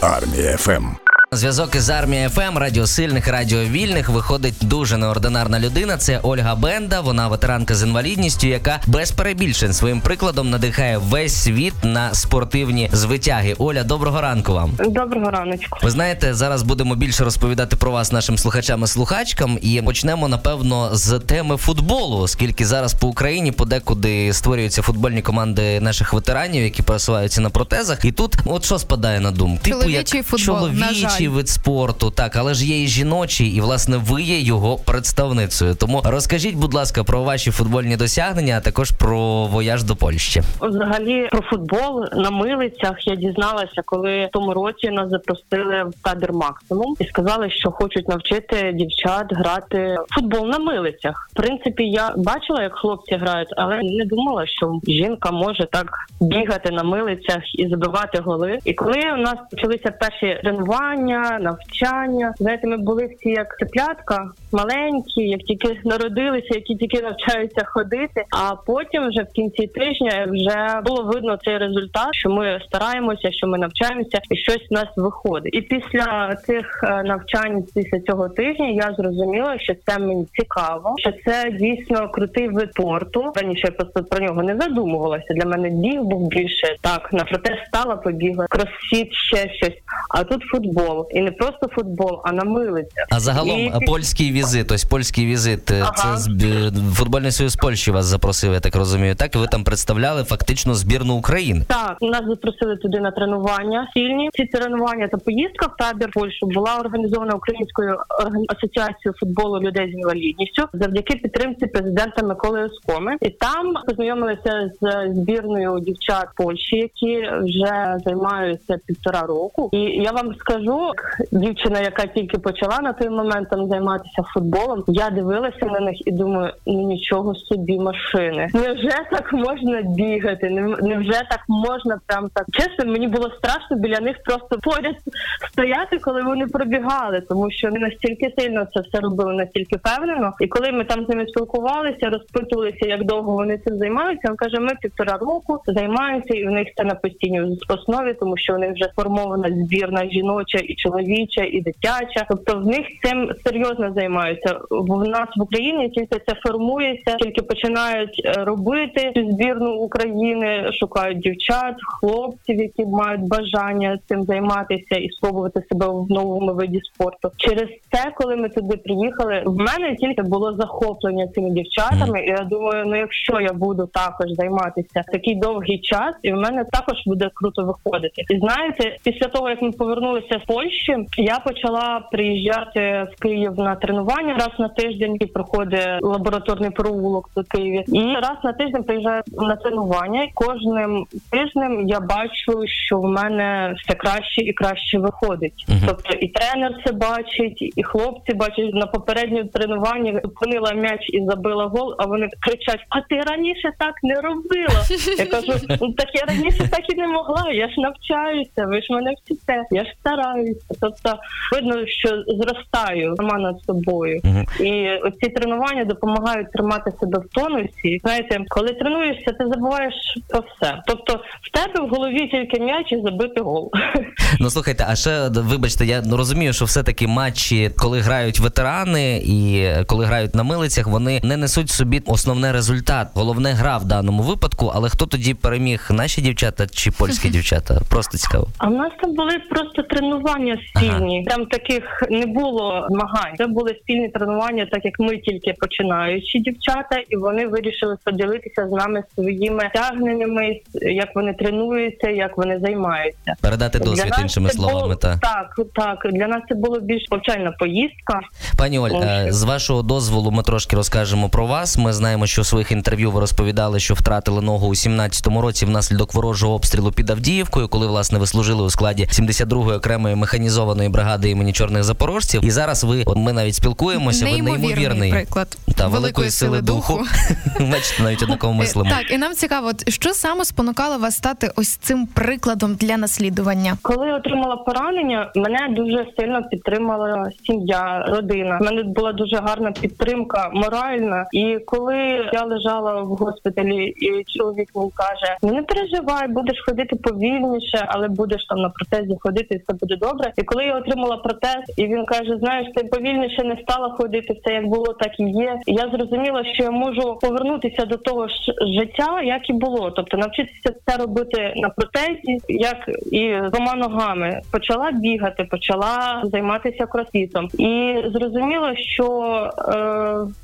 Армія ФМ. Зв'язок із армією ФМ, радіосильних, радіовільних виходить дуже неординарна людина. Це Ольга Бенда. Вона ветеранка з інвалідністю, яка без перебільшень своїм прикладом надихає весь світ на спортивні звитяги. Оля, доброго ранку вам. Доброго раночку. Ви знаєте, зараз будемо більше розповідати про вас нашим слухачам і слухачкам, і почнемо напевно з теми футболу, оскільки зараз по Україні подекуди створюються футбольні команди наших ветеранів, які пересуваються на протезах. І тут, от що спадає на думку? Типу, Чоловічий футбол, на чоловічий вид спорту, так, але ж є і жіночий, і власне ви є його представницею. Тому розкажіть, будь ласка, про ваші футбольні досягнення, а також про вояж до Польщі. Взагалі про футбол на милицях я дізналася, коли в тому році нас запросили в табір максимум і сказали, що хочуть навчити дівчат грати в футбол на милицях. В принципі, я бачила, як хлопці грають, але не думала, що жінка може так бігати на милицях і забивати голи. І коли у нас почалися перші тренування, навчання, знаєте, ми були всі як цеплятка, маленькі, як тільки народилися, які тільки навчаються ходити. А потім, вже в кінці тижня, вже було видно цей результат, що ми стараємося, що ми навчаємося, і щось в нас виходить. І після цих е, навчань, після цього тижня, я зрозуміла, що це мені цікаво, що це дійсно крутий вид спорту. Раніше я просто про нього не задумувалася. Для мене біг був більше так на протест стала, побігла, кросфіт, ще щось. А тут футбол, і не просто футбол, а на милицях. А загалом І е, польський візит, ось польський візит. е, Ага. Це зб- футбольний союз Польщі вас запросив, я так розумію. Так ви там представляли фактично збірну України. Так, нас запросили туди на тренування спільні. Ці тренування та поїздка в табір Польщу була організована Українською асоціацією футболу людей з інвалідністю завдяки підтримці президента Миколи Оскоми. І там познайомилися з збірною дівчат Польщі, які вже займаються півтора року. І я вам скажу, дівчина, яка тільки почала на той момент там займатися футболом, я дивилася на них і думаю, ну нічого собі машини. Невже так можна бігати? Нев- Невже так можна прям так? Чесно, мені було страшно біля них просто поряд стояти, коли вони пробігали, тому що вони настільки сильно це все робили, настільки впевнено. І коли ми там з ними спілкувалися, розпитувалися, як довго вони цим займаються. Він каже, ми півтора року займаємося, і у них це на постійній основі, тому що них вже сформована збірна жіноча і чоловіча, і дитяча. Тобто в них цим серйозно займаються. В нас в Україні тільки це формується, тільки починають е, робити цю збірну України, шукають дівчат, хлопців, які мають бажання цим займатися і спробувати себе в новому виді спорту. Через це, коли ми туди приїхали, в мене тільки було захоплення цими дівчатами. І я думаю, ну якщо я буду також займатися такий довгий час, і в мене також буде круто виходити. І знаєте, після того як ми повернулися з Польщі, я почала приїжджати в Київ на тренування раз на тиждень, і проходить лабораторний провулок до Києві. І раз на тиждень приїжджаю на тренування. І кожним тижнем я бачу, що в мене все краще і краще виходить. Мгм. Тобто і тренер це бачить, і хлопці бачать на попередньому тренуванні зупинила м'яч і забила гол. А вони кричать: А ти раніше так не робила? Я кажу, ну так я раніше так і не могла. Я ж навчаюся, ви ж мене вчите, я ж стараюся. Тобто видно, що зростаю сама над собою. І оці тренування допомагають тримати себе в тонусі. Знаєте, коли тренуєшся, ти забуваєш про все. Тобто в тебе в голові тільки м'яч і забити гол. Ну слухайте, а ще вибачте, я розумію, що все-таки матчі, коли грають ветерани і коли грають на милицях, вони не несуть собі основний результат. Головне гра в даному випадку. Але хто тоді переміг? Наші дівчата чи польські дівчата? Просто цікаво. А в нас там були просто тренування спільні. Там таких не було змагань. Це були спільні тренування, так як ми тільки починаючі дівчата, і вони вирішили поділитися з нами своїми тягненнями, як вони тренуються, як вони займаються. Передати досвід Для іншими словами. було, Та так, так. Для нас це було більш повчальна поїздка. пані Оль, е, з вашого дозволу, ми трошки розкажемо про вас. Ми знаємо, що у своїх інтерв'ю ви розповідали, що втратили ногу у 17-му році внаслідок ворожого обстрілу під Авдіївкою, коли власне ви служили у складі 72-ї окремої механізованої бригади імені чорних запорожців. І зараз ви, от ми навіть спілкуємося. ви Неймовірний неймовірний приклад та великої сили духу. Бачите, навіть однаково мислимо. Е, Так, і нам цікаво, що саме спонукало вас стати ось цим прикладом для наслідування? Коли я отримала поранення, мене дуже сильно підтримала сім'я, родина. У мене була дуже гарна підтримка моральна. І коли я лежала в госпіталі, і чоловік мені каже: «Ну, не переживай, будеш ходити повільніше, але будеш там на протезі ходити. ходити, і все буде добре. І коли я отримала протез, і він каже: Знаєш, ти повільніше не стала ходити, все як було, так і є. І я зрозуміла, що я можу повернутися до того ж життя, як і було. Тобто навчитися це робити на протезі, як і двома ногами. Почала бігати, почала займатися кросфітом. І зрозуміла, що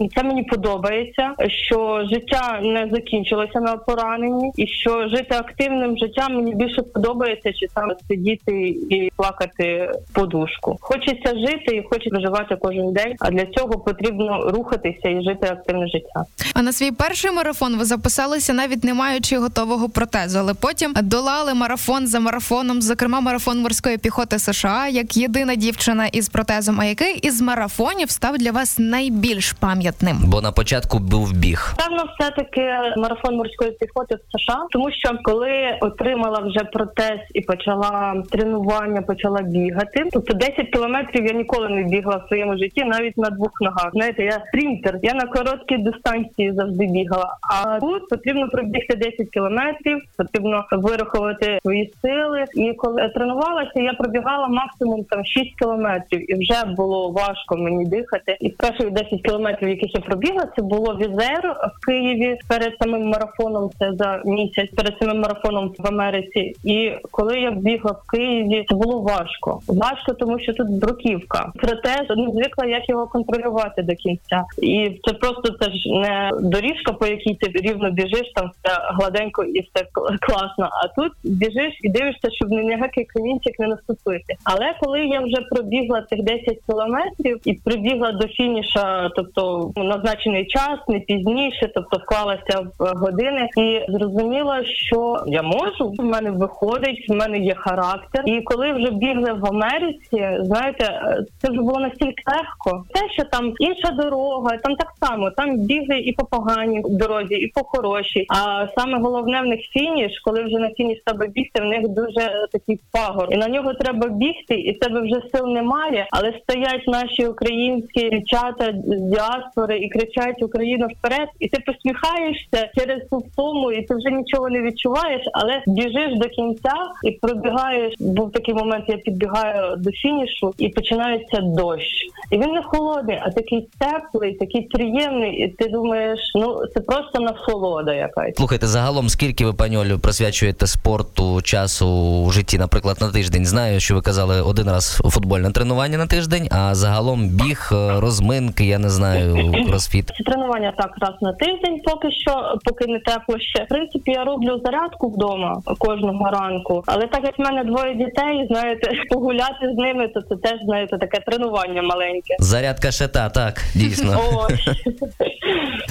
е, це мені подобається, що життя не закінчилося на пораненні, і що жити активним життям мені більше подобається, чи саме сидіти і плакати в подушку. Хочеться жити і хочеться проживати кожен день. А для цього потрібно рухатися і жити активне життя. А на свій перший марафон ви записалися навіть не маючи готового протезу, але потім долали марафон за марафоном, зокрема марафон морської піхоти США, як єдина дівчина із протезом. А який із марафонів став для вас найбільш пам'ятним? Бо на початку був біг. Певно, все таки марафон морської піхоти в США, тому що коли отримала вже протез і почала тренування, почала бігати. Тобто 10 кілометрів я ніколи не бігла в своєму житті, навіть на двох ногах. Знаєте, я спринтер, я на короткій дистанції завжди бігала. А тут потрібно пробігти 10 кілометрів, потрібно вирахувати свої сили. І коли тренувалася, я пробігала максимум там 6 кілометрів, і вже було важко мені дихати. І перших 10 кілометрів, яких я пробігла, це було візер в Києві перед самим марафоном. Це за місяць перед самим марафоном в Америці. І коли я бігла в Києві, це було важко. Важко, тому що тут бруківка. Проте не звикла, як його контролювати до кінця. І це просто це ж не доріжка, по якій ти рівно біжиш, там все гладенько і все класно. А тут біжиш і дивишся, щоб ні ніякий камінчик не наступити. Але коли я вже пробігла цих 10 кілометрів і прибігла до фініша, тобто назначений час, не пізніше, тобто вклалася в години, і зрозуміла, що я можу. В мене виходить, в мене є характер. І коли вже бігли в Америці, знаєте, е, це вже було настільки легко. Те, що там інша дорога, там так само, там бігли і по поганій дорозі, і по хорошій. А саме головне в них фініш, коли вже на фініш треба бігти, в них дуже такий пагор. І на нього треба бігти, і в тебе вже сил немає. Але стоять наші українські дівчата з діаспори і кричать Україна вперед, і ти посміхаєшся через ту втому, і ти вже нічого не відчуваєш, але біжиш до кінця і пробігаєш. Був такий момент, я підбігаю до фінішу, і починається дощ. І він не холодний, а такий теплий, такий приємний. І ти думаєш, ну це просто насолода якась. Слухайте, загалом скільки ви, пані Олю, присвячуєте спорту часу у житті, наприклад, на тиждень? Знаю, що ви казали один раз футбольне тренування на тиждень, а загалом біг, е, розминки, я не знаю, кросфіт. Тренування так раз на тиждень, поки що, поки не тепло ще. В принципі, я роблю зарядку вдома кожного ранку. Але так як в мене двоє дітей, знаєте, погуляти з ними, то це теж знаєте таке тренування маленьке. Зарядка ще та, так, дійсно.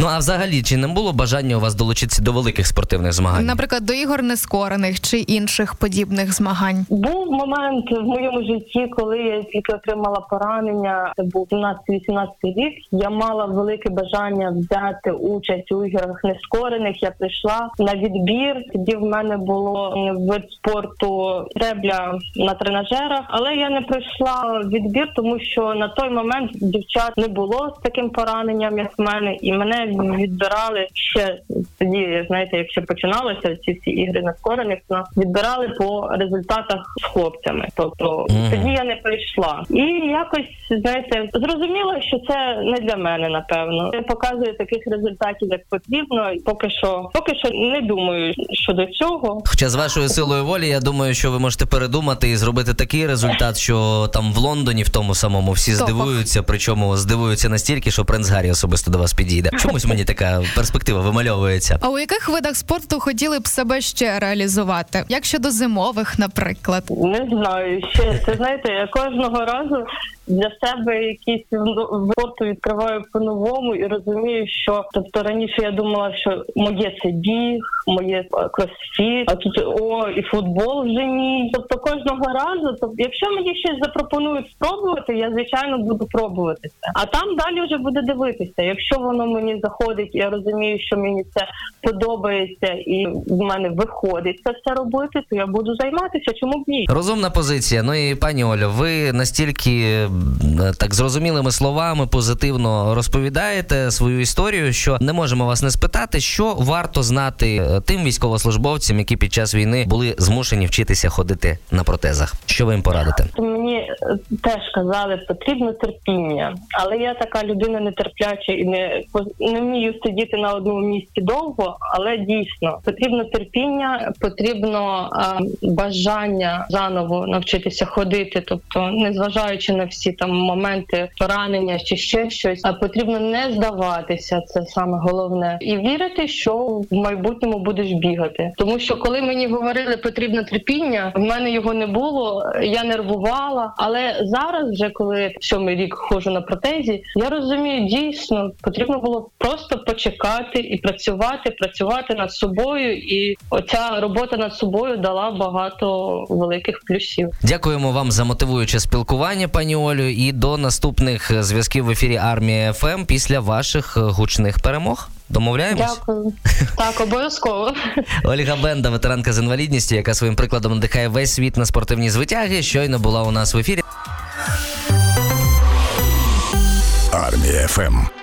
Ну а взагалі, чи не було бажання у вас долучитися до великих спортивних змагань? Наприклад, до ігор нескорених чи інших подібних змагань. Був момент в моєму житті, коли я тільки отримала поранення. Це був 17-18 рік. Я мала велике бажання взяти участь у іграх нескорених. Я прийшла на відбір. Тоді в мене було вид спорту требля на тренажерах, але я не пройшла відбір, тому що на той момент дівчат не було з таким пораненням, як в мене, і мене відбирали ще тоді. Знаєте, як ще починалося ці всі ігри нескорених, нас відбирали по результатах з хлопцями. Тобто Мгм. тоді я не прийшла. І якось знаєте, зрозуміло, що це не для мене, напевно. Я показую таких результатів, як потрібно. Поки що, поки що не думаю щодо цього. Хоча з вашою силою волі, я думаю, що ви можете передумати і зробити такий результат, що там в Лондоні, в тому самому, всі Топах. здивуються, причому здивуються настільки, що принц Гаррі особисто до вас підійде. Чомусь мені така перспектива вимальовується. А у яких видах спорту хотіли б себе ще реалізувати? Як щодо зимових, наприклад? Не знаю, ще це знаєте, я кожного разу для себе якісь в- спорту відкриваю по-новому і розумію, що тобто раніше я думала, що моє це біг, моє кросфіт, а тут о, і футбол вже ні. Тобто кожного разу, тобто, якщо мені щось запропонують спробувати, я звичайно буду пробувати це. А там далі вже буде дивитися. Якщо воно мені заходить, я розумію, що мені це подобається, і в мене виходить це все робити, то я буду займатися. Чому б ні? Розумна позиція. Ну і пані Оля, ви настільки так зрозумілими словами позитивно розповідаєте свою історію, що не можемо вас не спитати, що варто знати е, тим військовослужбовцям, які під час війни були змушені вчитися ходити на протезах. Що ви їм порадите? Мені е, теж казали, потрібно терпіння, але я така людина нетерпляча і не не вмію сидіти на одному місці довго. Але дійсно потрібно терпіння, потрібно е, бажання заново навчитися ходити, тобто, незважаючи на всі там моменти поранення чи ще щось, а потрібно не здаватися. Це саме головне, і вірити, що в майбутньому будеш бігати. Тому що коли мені говорили, потрібно терпіння, в мене його не було. Я нервувала. Але зараз, вже коли сьомий рік ходжу на протезі, я розумію, дійсно потрібно було просто почекати і працювати, працювати над собою. І оця робота над собою дала багато великих плюсів. Дякуємо вам за мотивуюче спілкування, пані Олю, і до наступних зв'язків в ефірі Армія ФМ після ваших гучних перемог. Домовляємось? Дякую. Так, обов'язково. Ольга Бенда, ветеранка з інвалідністю, яка своїм прикладом надихає весь світ на спортивні звитяги, щойно була у нас в ефірі. Армія ФМ.